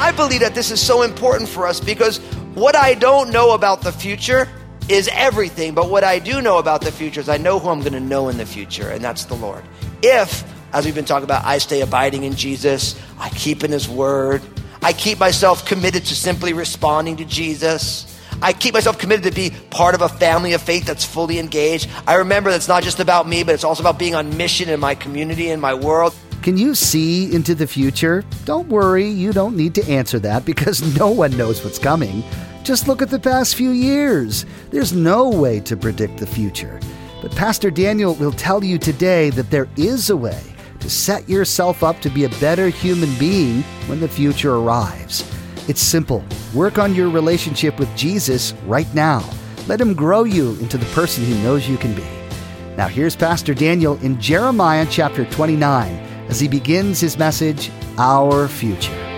I believe that this is so important for us because what I don't know about the future is everything, but what I do know about the future is I know who I'm going to know in the future, and that's the Lord. If, as we've been talking about, I stay abiding in Jesus, I keep in His Word, I keep myself committed to simply responding to Jesus. I keep myself committed to be part of a family of faith that's fully engaged. I remember that it's not just about me, but it's also about being on mission in my community and my world. Can you see into the future? Don't worry, you don't need to answer that because no one knows what's coming. Just look at the past few years. There's no way to predict the future. But Pastor Daniel will tell you today that there is a way to set yourself up to be a better human being when the future arrives. It's simple. Work on your relationship with Jesus right now. Let him grow you into the person he knows you can be. Now, here's Pastor Daniel in Jeremiah chapter 29 as he begins his message, Our Future.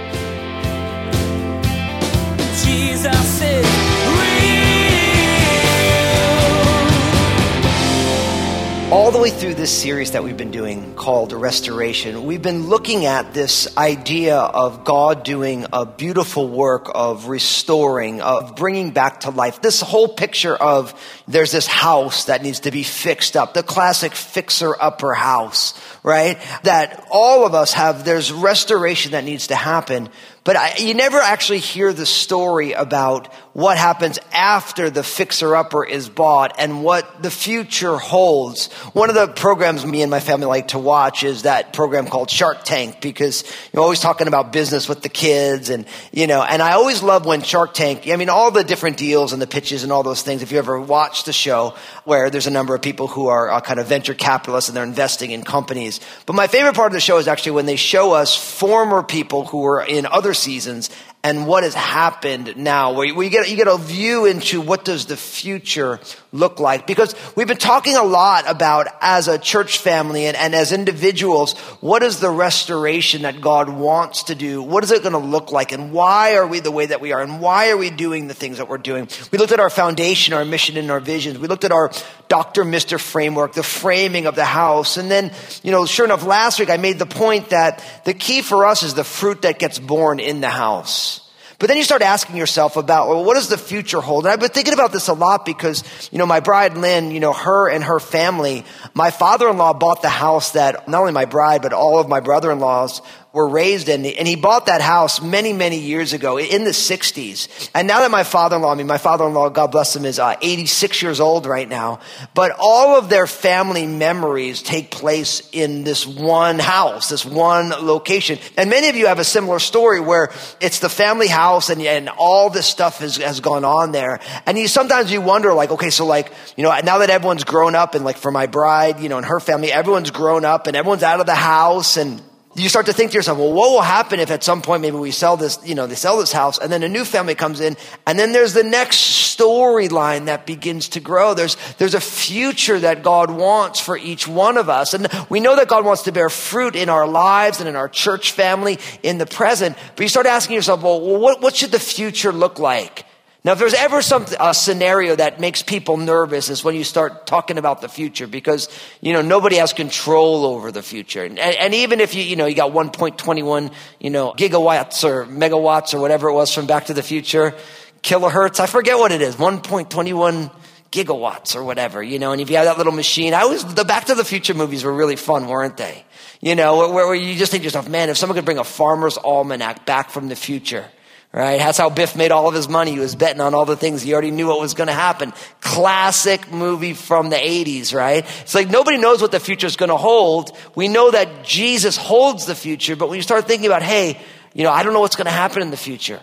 All the way through this series that we've been doing called Restoration, we've been looking at this idea of God doing a beautiful work of restoring, of bringing back to life. This whole picture of there's this house that needs to be fixed up, the classic fixer upper house, right? That all of us have, there's restoration that needs to happen. But I, you never actually hear the story about what happens after the fixer upper is bought and what the future holds. One of the programs me and my family like to watch is that program called Shark Tank because you're always talking about business with the kids and, you know, and I always love when Shark Tank, I mean, all the different deals and the pitches and all those things. If you ever watch the show where there's a number of people who are kind of venture capitalists and they're investing in companies. But my favorite part of the show is actually when they show us former people who were in other seasons and what has happened now where you, get, you get a view into what does the future look like. Because we've been talking a lot about as a church family and, and as individuals what is the restoration that god wants to do? What is it going to look like? And why are we the way that we are? And why are we doing the things that we're doing? We looked at our foundation our mission and our visions. We looked at our dr mister framework the framing of the house. And then you know sure enough last week i made the point that the key for us is the fruit that gets born in the house but then you start asking yourself about, well, what does the future hold? And I've been thinking about this a lot because, you know, my bride Lynn, you know, her and her family, my father-in-law bought the house that not only my bride, but all of my brother-in-laws were raised in. And he bought that house many, many years ago in the 60s. And now that my father-in-law, I mean, my father-in-law, God bless him, is uh, 86 years old right now. But all of their family memories take place in this one house, this one location. And many of you have a similar story where it's the family house and, and all this stuff has, has gone on there. And you sometimes you wonder like, okay, so like, you know, now that everyone's grown up and like for my bride, you know, and her family, everyone's grown up and everyone's out of the house and you start to think to yourself, well, what will happen if at some point maybe we sell this, you know, they sell this house and then a new family comes in and then there's the next storyline that begins to grow. There's, there's a future that God wants for each one of us. And we know that God wants to bear fruit in our lives and in our church family in the present. But you start asking yourself, well, what, what should the future look like? Now, if there's ever some a scenario that makes people nervous, is when you start talking about the future because you know nobody has control over the future, and, and even if you you know you got 1.21 you know gigawatts or megawatts or whatever it was from Back to the Future, kilohertz, I forget what it is, 1.21 gigawatts or whatever, you know, and if you have that little machine, I was the Back to the Future movies were really fun, weren't they? You know, where, where you just think to yourself, man, if someone could bring a farmer's almanac back from the future right? That's how Biff made all of his money. He was betting on all the things he already knew what was going to happen. Classic movie from the 80s, right? It's like nobody knows what the future is going to hold. We know that Jesus holds the future, but when you start thinking about, hey, you know, I don't know what's going to happen in the future.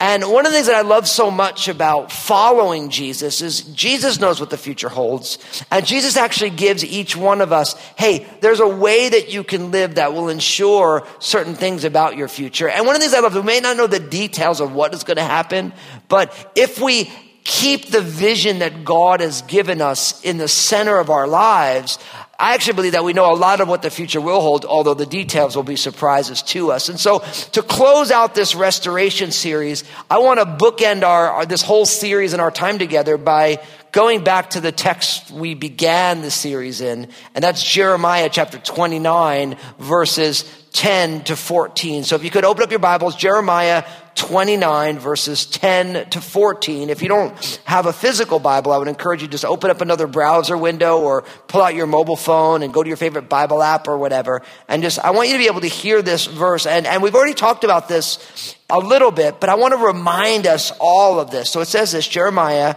And one of the things that I love so much about following Jesus is Jesus knows what the future holds. And Jesus actually gives each one of us, hey, there's a way that you can live that will ensure certain things about your future. And one of the things I love, we may not know the details of what is going to happen, but if we keep the vision that God has given us in the center of our lives, I actually believe that we know a lot of what the future will hold, although the details will be surprises to us. And so to close out this restoration series, I want to bookend our, our this whole series and our time together by going back to the text we began the series in, and that's Jeremiah chapter 29, verses 10 to 14. So if you could open up your Bibles, Jeremiah 29 verses 10 to 14. If you don't have a physical Bible, I would encourage you to just open up another browser window or pull out your mobile phone and go to your favorite Bible app or whatever. And just, I want you to be able to hear this verse. And, and we've already talked about this a little bit, but I want to remind us all of this. So it says this, Jeremiah,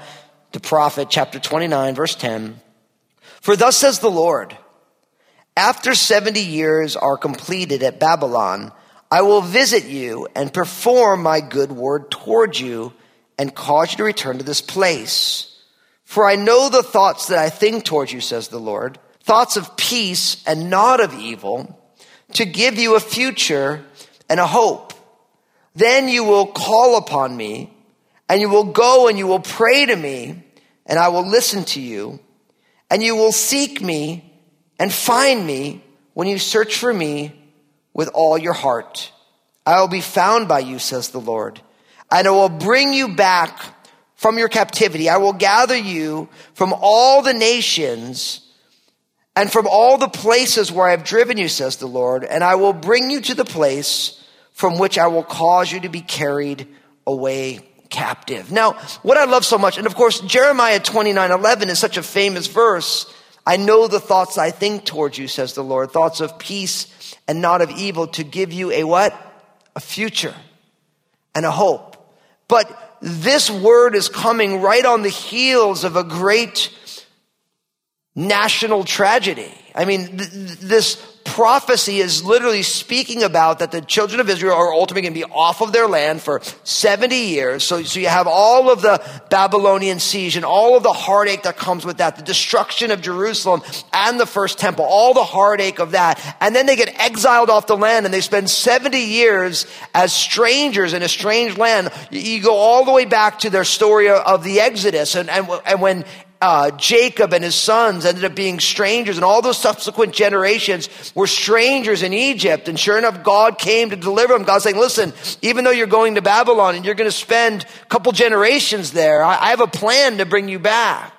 the prophet, chapter 29, verse 10. For thus says the Lord, after 70 years are completed at Babylon, I will visit you and perform my good word toward you and cause you to return to this place. For I know the thoughts that I think toward you, says the Lord, thoughts of peace and not of evil, to give you a future and a hope. Then you will call upon me and you will go and you will pray to me and I will listen to you and you will seek me and find me when you search for me with all your heart. I will be found by you, says the Lord, and I will bring you back from your captivity. I will gather you from all the nations and from all the places where I have driven you, says the Lord, and I will bring you to the place from which I will cause you to be carried away captive. Now, what I love so much, and of course, Jeremiah 29 11 is such a famous verse. I know the thoughts I think towards you, says the Lord, thoughts of peace and not of evil to give you a what? A future and a hope. But this word is coming right on the heels of a great national tragedy. I mean, th- this prophecy is literally speaking about that the children of Israel are ultimately going to be off of their land for 70 years. So, so you have all of the Babylonian siege and all of the heartache that comes with that, the destruction of Jerusalem and the first temple, all the heartache of that. And then they get exiled off the land and they spend 70 years as strangers in a strange land. You go all the way back to their story of the Exodus and, and, and when uh, Jacob and his sons ended up being strangers, and all those subsequent generations were strangers in Egypt. And sure enough, God came to deliver them. God's saying, listen, even though you're going to Babylon and you're going to spend a couple generations there, I, I have a plan to bring you back.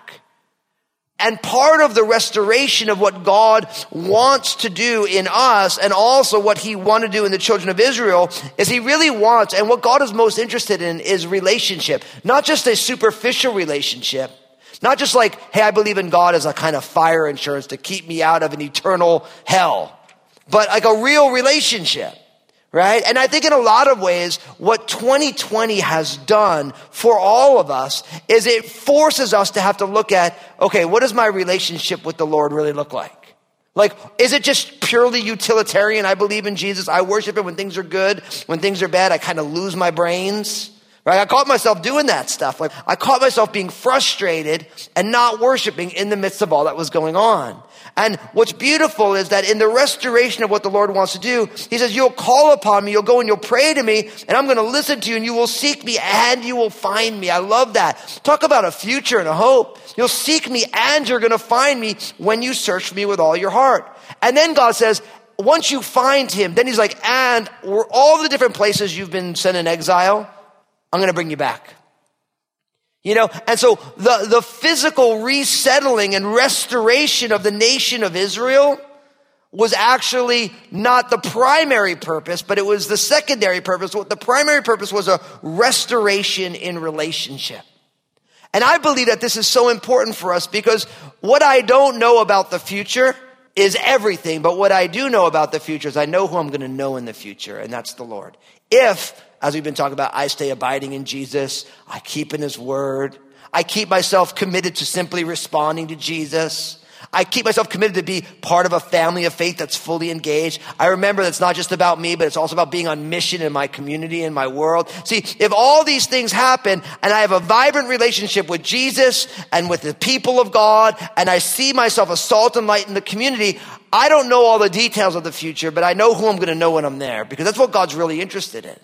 And part of the restoration of what God wants to do in us and also what he wanted to do in the children of Israel is he really wants, and what God is most interested in is relationship, not just a superficial relationship, not just like, hey, I believe in God as a kind of fire insurance to keep me out of an eternal hell, but like a real relationship. Right? And I think in a lot of ways, what 2020 has done for all of us is it forces us to have to look at, okay, what does my relationship with the Lord really look like? Like, is it just purely utilitarian? I believe in Jesus. I worship him when things are good. When things are bad, I kind of lose my brains. Right? I caught myself doing that stuff. Like, I caught myself being frustrated and not worshiping in the midst of all that was going on. And what's beautiful is that in the restoration of what the Lord wants to do, He says, you'll call upon me, you'll go and you'll pray to me, and I'm going to listen to you, and you will seek me, and you will find me. I love that. Talk about a future and a hope. You'll seek me, and you're going to find me when you search for me with all your heart. And then God says, once you find Him, then He's like, and all the different places you've been sent in exile, I'm going to bring you back. You know, and so the, the physical resettling and restoration of the nation of Israel was actually not the primary purpose, but it was the secondary purpose. What The primary purpose was a restoration in relationship. And I believe that this is so important for us because what I don't know about the future is everything, but what I do know about the future is I know who I'm going to know in the future, and that's the Lord. If as we've been talking about, I stay abiding in Jesus. I keep in his word. I keep myself committed to simply responding to Jesus. I keep myself committed to be part of a family of faith that's fully engaged. I remember that's not just about me, but it's also about being on mission in my community, in my world. See, if all these things happen and I have a vibrant relationship with Jesus and with the people of God, and I see myself a salt and light in the community, I don't know all the details of the future, but I know who I'm going to know when I'm there because that's what God's really interested in.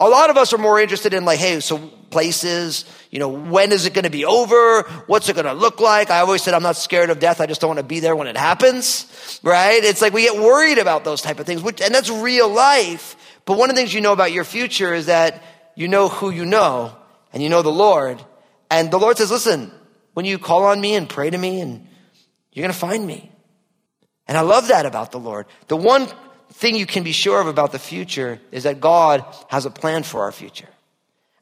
A lot of us are more interested in like, hey, so places, you know, when is it going to be over? What's it going to look like? I always said I'm not scared of death. I just don't want to be there when it happens, right? It's like we get worried about those type of things, which, and that's real life. But one of the things you know about your future is that you know who you know and you know the Lord. And the Lord says, listen, when you call on me and pray to me and you're going to find me. And I love that about the Lord. The one thing you can be sure of about the future is that God has a plan for our future.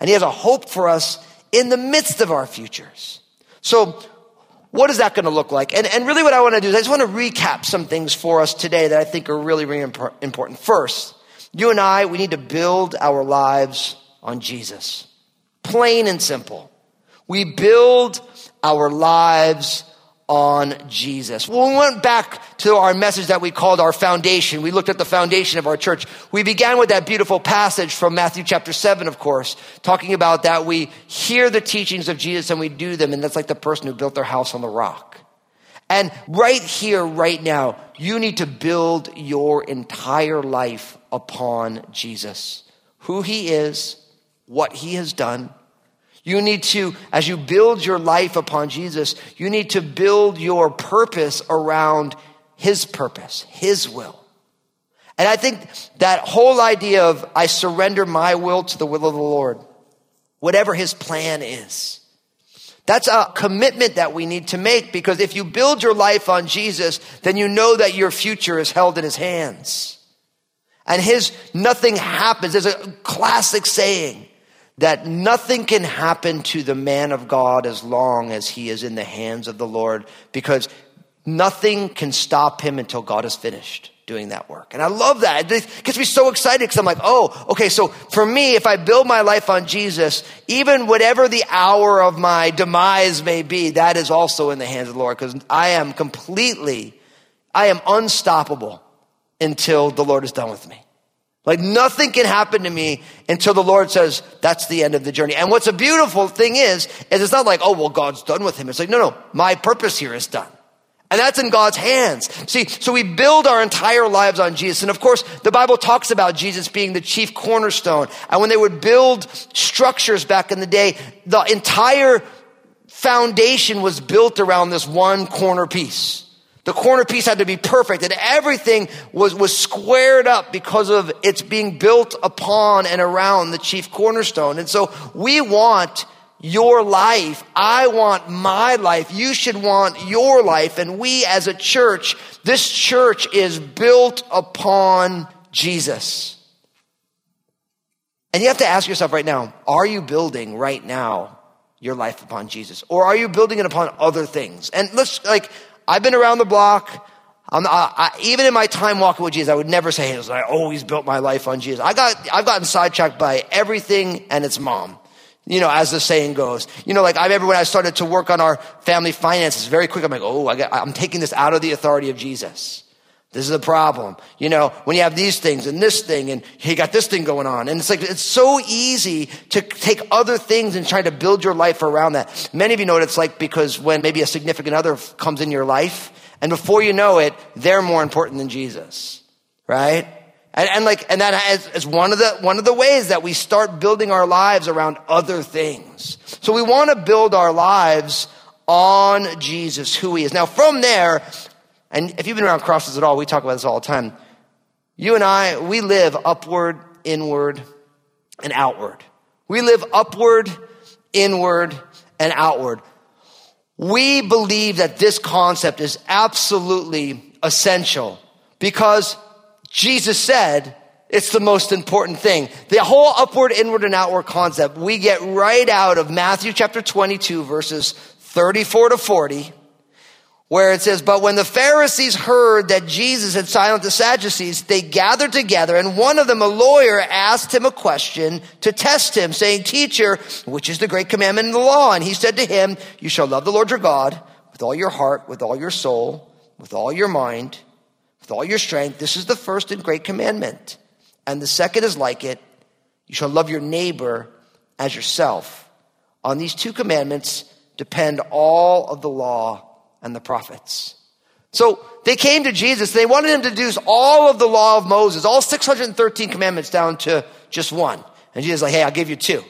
And He has a hope for us in the midst of our futures. So, what is that going to look like? And, and really, what I want to do is I just want to recap some things for us today that I think are really, really important. First, you and I, we need to build our lives on Jesus. Plain and simple. We build our lives on Jesus. We went back to our message that we called our foundation, we looked at the foundation of our church. We began with that beautiful passage from Matthew chapter 7, of course, talking about that we hear the teachings of Jesus and we do them, and that's like the person who built their house on the rock. And right here, right now, you need to build your entire life upon Jesus. Who he is, what he has done, you need to, as you build your life upon Jesus, you need to build your purpose around His purpose, His will. And I think that whole idea of I surrender my will to the will of the Lord, whatever His plan is, that's a commitment that we need to make because if you build your life on Jesus, then you know that your future is held in His hands. And His nothing happens. There's a classic saying that nothing can happen to the man of God as long as he is in the hands of the Lord because nothing can stop him until God is finished doing that work. And I love that. It gets me so excited because I'm like, oh, okay, so for me, if I build my life on Jesus, even whatever the hour of my demise may be, that is also in the hands of the Lord because I am completely, I am unstoppable until the Lord is done with me. Like nothing can happen to me until the Lord says that's the end of the journey. And what's a beautiful thing is, is it's not like, oh, well, God's done with him. It's like, no, no, my purpose here is done. And that's in God's hands. See, so we build our entire lives on Jesus. And of course, the Bible talks about Jesus being the chief cornerstone. And when they would build structures back in the day, the entire foundation was built around this one corner piece. The corner piece had to be perfect and everything was, was squared up because of it's being built upon and around the chief cornerstone. And so we want your life. I want my life. You should want your life. And we as a church, this church is built upon Jesus. And you have to ask yourself right now, are you building right now your life upon Jesus? Or are you building it upon other things? And let's like, I've been around the block. I, I, even in my time walking with Jesus, I would never say, I always built my life on Jesus. I got, I've gotten sidetracked by everything and its mom. You know, as the saying goes. You know, like I remember when I started to work on our family finances very quick, I'm like, oh, I got, I'm taking this out of the authority of Jesus. This is a problem. You know, when you have these things and this thing and you got this thing going on. And it's like, it's so easy to take other things and try to build your life around that. Many of you know what it's like because when maybe a significant other comes in your life and before you know it, they're more important than Jesus. Right? And, and like, and that is one of the, one of the ways that we start building our lives around other things. So we want to build our lives on Jesus, who he is. Now from there, and if you've been around crosses at all, we talk about this all the time. You and I, we live upward, inward, and outward. We live upward, inward, and outward. We believe that this concept is absolutely essential because Jesus said it's the most important thing. The whole upward, inward, and outward concept we get right out of Matthew chapter 22 verses 34 to 40 where it says, But when the Pharisees heard that Jesus had silenced the Sadducees, they gathered together, and one of them, a lawyer, asked him a question to test him, saying, Teacher, which is the great commandment in the law? And he said to him, You shall love the Lord your God with all your heart, with all your soul, with all your mind, with all your strength. This is the first and great commandment. And the second is like it. You shall love your neighbor as yourself. On these two commandments depend all of the law and the prophets. So they came to Jesus. They wanted him to do all of the law of Moses, all 613 commandments down to just one. And Jesus like, hey, I'll give you two.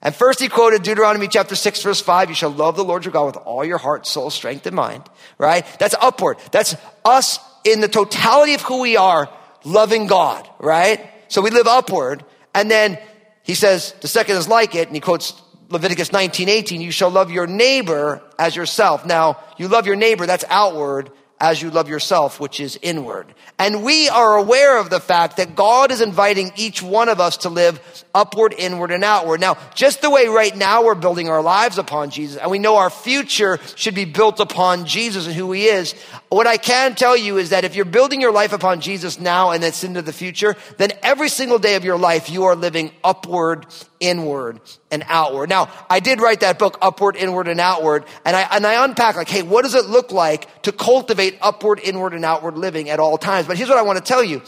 And first he quoted Deuteronomy chapter 6 verse 5, you shall love the Lord your God with all your heart, soul, strength, and mind, right? That's upward. That's us in the totality of who we are, loving God, right? So we live upward. And then he says, the second is like it, and he quotes Leviticus 19, 18, you shall love your neighbor as yourself. Now, you love your neighbor, that's outward, as you love yourself, which is inward. And we are aware of the fact that God is inviting each one of us to live upward, inward, and outward. Now, just the way right now we're building our lives upon Jesus, and we know our future should be built upon Jesus and who he is, what I can tell you is that if you're building your life upon Jesus now and it's into the future, then every single day of your life you are living upward, inward, and outward. Now, I did write that book, Upward, Inward, and Outward, and I, and I unpack like, hey, what does it look like to cultivate upward, inward, and outward living at all times? But here's what I want to tell you.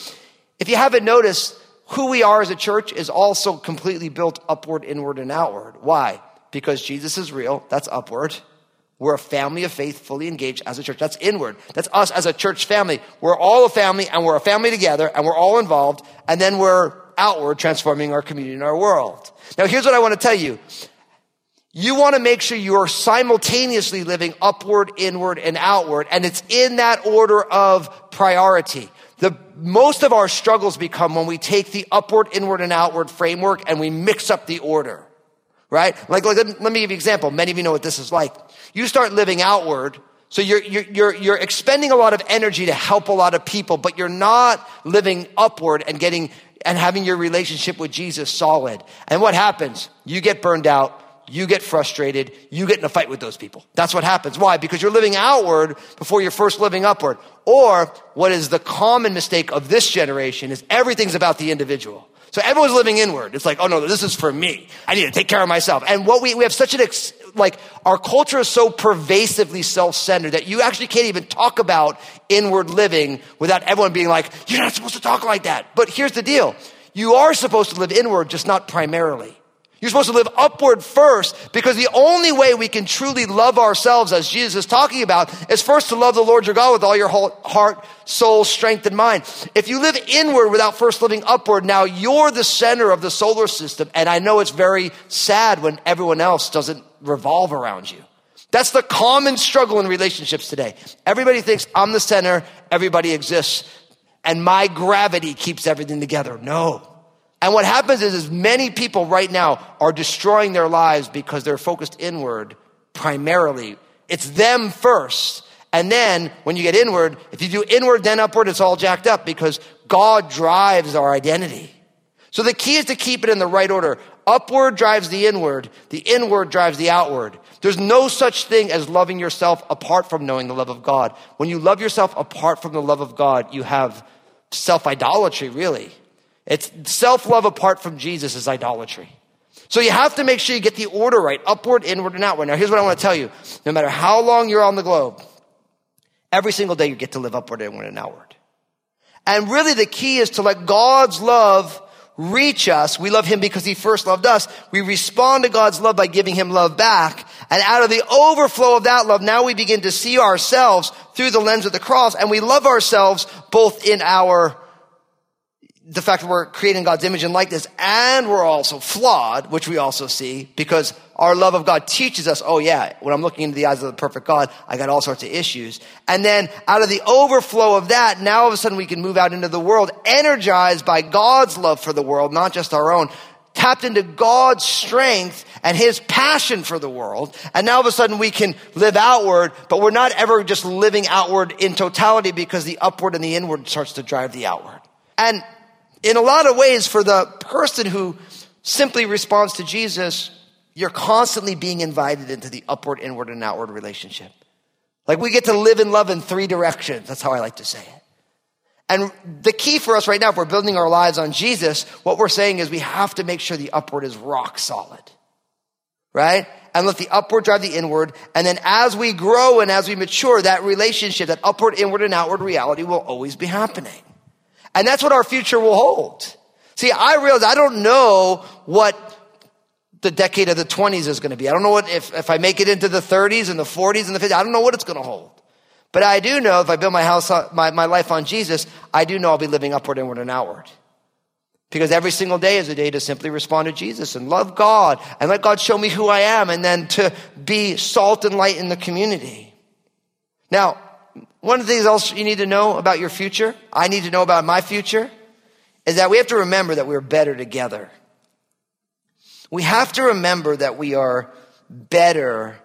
If you haven't noticed, who we are as a church is also completely built upward, inward, and outward. Why? Because Jesus is real. That's upward. We're a family of faith, fully engaged as a church. That's inward. That's us as a church family. We're all a family and we're a family together and we're all involved. And then we're outward, transforming our community and our world. Now, here's what I want to tell you. You want to make sure you're simultaneously living upward, inward, and outward. And it's in that order of priority. The most of our struggles become when we take the upward, inward, and outward framework and we mix up the order. Right? Like, like let, me, give you an example. Many of you know what this is like. You start living outward, so you're, you're, you're, you're expending a lot of energy to help a lot of people, but you're not living upward and getting and having your relationship with Jesus solid. And what happens? You get burned out. You get frustrated. You get in a fight with those people. That's what happens. Why? Because you're living outward before you're first living upward. Or what is the common mistake of this generation is everything's about the individual. So everyone's living inward. It's like, oh no, this is for me. I need to take care of myself. And what we, we have such an, ex, like, our culture is so pervasively self-centered that you actually can't even talk about inward living without everyone being like, you're not supposed to talk like that. But here's the deal. You are supposed to live inward, just not primarily. You're supposed to live upward first because the only way we can truly love ourselves, as Jesus is talking about, is first to love the Lord your God with all your whole heart, soul, strength, and mind. If you live inward without first living upward, now you're the center of the solar system. And I know it's very sad when everyone else doesn't revolve around you. That's the common struggle in relationships today. Everybody thinks I'm the center, everybody exists, and my gravity keeps everything together. No. And what happens is, is many people right now are destroying their lives because they're focused inward primarily. It's them first. And then when you get inward, if you do inward, then upward, it's all jacked up because God drives our identity. So the key is to keep it in the right order. Upward drives the inward. The inward drives the outward. There's no such thing as loving yourself apart from knowing the love of God. When you love yourself apart from the love of God, you have self idolatry, really. It's self love apart from Jesus is idolatry. So you have to make sure you get the order right upward, inward, and outward. Now, here's what I want to tell you no matter how long you're on the globe, every single day you get to live upward, inward, and outward. And really, the key is to let God's love reach us. We love Him because He first loved us. We respond to God's love by giving Him love back. And out of the overflow of that love, now we begin to see ourselves through the lens of the cross, and we love ourselves both in our the fact that we're creating God's image and likeness and we're also flawed, which we also see because our love of God teaches us, oh yeah, when I'm looking into the eyes of the perfect God, I got all sorts of issues. And then out of the overflow of that, now all of a sudden we can move out into the world energized by God's love for the world, not just our own, tapped into God's strength and his passion for the world. And now all of a sudden we can live outward, but we're not ever just living outward in totality because the upward and the inward starts to drive the outward. And in a lot of ways, for the person who simply responds to Jesus, you're constantly being invited into the upward, inward, and outward relationship. Like we get to live in love in three directions. That's how I like to say it. And the key for us right now, if we're building our lives on Jesus, what we're saying is we have to make sure the upward is rock solid. Right? And let the upward drive the inward. And then as we grow and as we mature, that relationship, that upward, inward, and outward reality will always be happening. And that's what our future will hold. See, I realize I don't know what the decade of the 20s is going to be. I don't know what, if, if I make it into the 30s and the 40s and the 50s, I don't know what it's going to hold. But I do know if I build my house, uh, my, my life on Jesus, I do know I'll be living upward, inward, and outward. Because every single day is a day to simply respond to Jesus and love God and let God show me who I am and then to be salt and light in the community. Now, one of the things else you need to know about your future, I need to know about my future, is that we have to remember that we're better together. We have to remember that we are better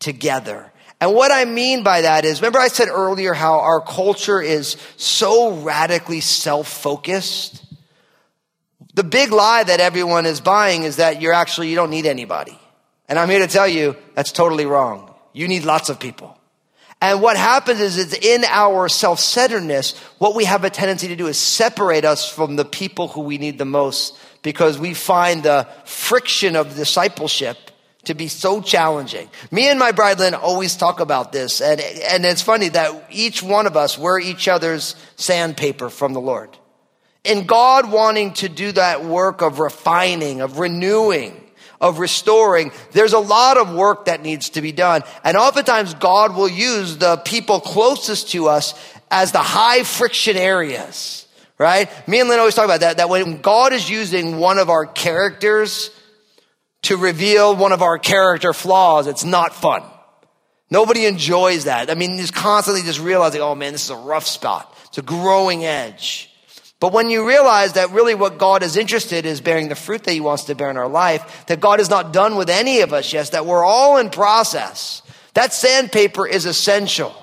together. And what I mean by that is, remember I said earlier how our culture is so radically self-focused? The big lie that everyone is buying is that you're actually, you don't need anybody. And I'm here to tell you that's totally wrong. You need lots of people. And what happens is it's in our self-centeredness, what we have a tendency to do is separate us from the people who we need the most because we find the friction of discipleship to be so challenging. Me and my bride Lynn always talk about this, and, and it's funny that each one of us, we're each other's sandpaper from the Lord. And God wanting to do that work of refining, of renewing, of restoring, there's a lot of work that needs to be done. And oftentimes God will use the people closest to us as the high friction areas, right? Me and Lynn always talk about that, that when God is using one of our characters to reveal one of our character flaws, it's not fun. Nobody enjoys that. I mean, just constantly just realizing, oh man, this is a rough spot. It's a growing edge. But when you realize that really what God is interested in is bearing the fruit that He wants to bear in our life, that God is not done with any of us yet, that we're all in process, that sandpaper is essential.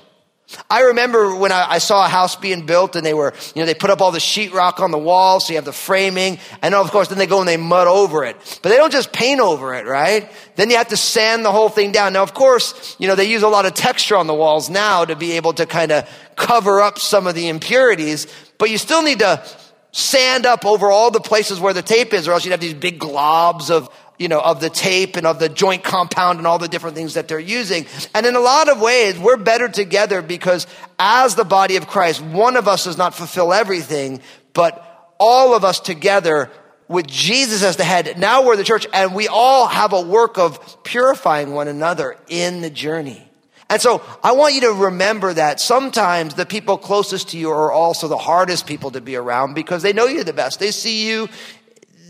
I remember when I, I, saw a house being built and they were, you know, they put up all the sheetrock on the wall, so you have the framing, and of course then they go and they mud over it. But they don't just paint over it, right? Then you have to sand the whole thing down. Now, of course, you know, they use a lot of texture on the walls now to be able to kind of cover up some of the impurities, but you still need to sand up over all the places where the tape is, or else you'd have these big globs of, you know, of the tape and of the joint compound and all the different things that they're using. And in a lot of ways, we're better together because as the body of Christ, one of us does not fulfill everything, but all of us together with Jesus as the head. Now we're the church and we all have a work of purifying one another in the journey. And so I want you to remember that sometimes the people closest to you are also the hardest people to be around because they know you the best. They see you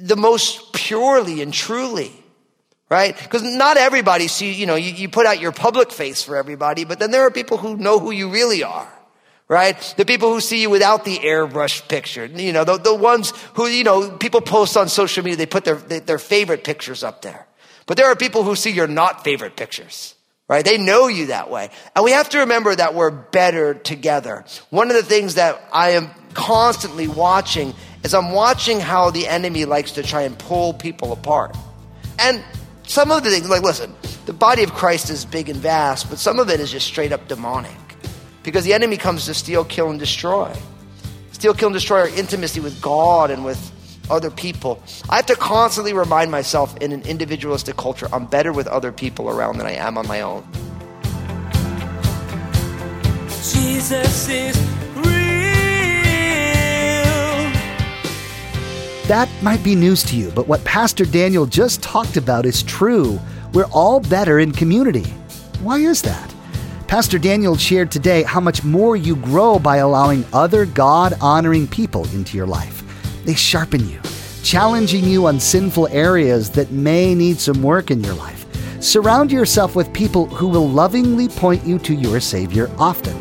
the most purely and truly. Right? Because not everybody see, you know, you, you put out your public face for everybody, but then there are people who know who you really are right? The people who see you without the airbrush picture, you know, the, the ones who, you know, people post on social media, they put their, their favorite pictures up there. But there are people who see your not favorite pictures, right? They know you that way. And we have to remember that we're better together. One of the things that I am constantly watching is I'm watching how the enemy likes to try and pull people apart. And some of the things, like, listen, the body of Christ is big and vast, but some of it is just straight up demonic. Because the enemy comes to steal, kill, and destroy. Steal, kill, and destroy our intimacy with God and with other people. I have to constantly remind myself in an individualistic culture, I'm better with other people around than I am on my own. Jesus is That might be news to you, but what Pastor Daniel just talked about is true. We're all better in community. Why is that? Pastor Daniel shared today how much more you grow by allowing other God honoring people into your life. They sharpen you, challenging you on sinful areas that may need some work in your life. Surround yourself with people who will lovingly point you to your Savior often.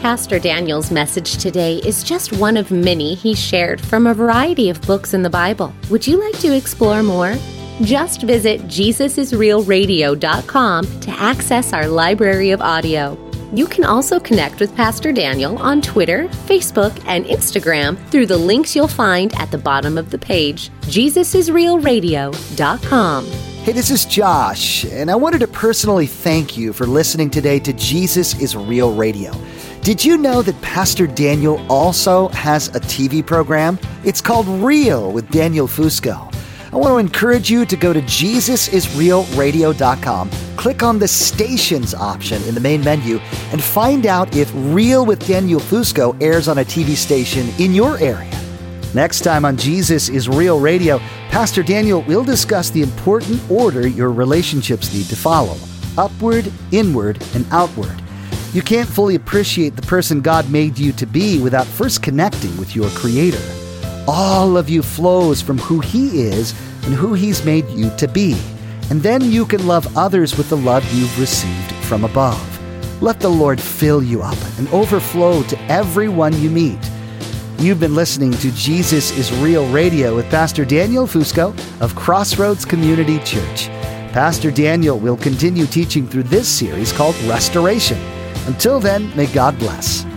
Pastor Daniel's message today is just one of many he shared from a variety of books in the Bible. Would you like to explore more? Just visit JesusIsRealRadio.com to access our library of audio. You can also connect with Pastor Daniel on Twitter, Facebook, and Instagram through the links you'll find at the bottom of the page, JesusIsRealRadio.com. Hey, this is Josh, and I wanted to personally thank you for listening today to Jesus is Real Radio. Did you know that Pastor Daniel also has a TV program? It's called Real with Daniel Fusco. I want to encourage you to go to JesusIsRealRadio.com, click on the stations option in the main menu, and find out if Real with Daniel Fusco airs on a TV station in your area. Next time on Jesus is Real Radio, Pastor Daniel will discuss the important order your relationships need to follow upward, inward, and outward. You can't fully appreciate the person God made you to be without first connecting with your Creator. All of you flows from who He is and who He's made you to be. And then you can love others with the love you've received from above. Let the Lord fill you up and overflow to everyone you meet. You've been listening to Jesus is Real Radio with Pastor Daniel Fusco of Crossroads Community Church. Pastor Daniel will continue teaching through this series called Restoration. Until then, may God bless.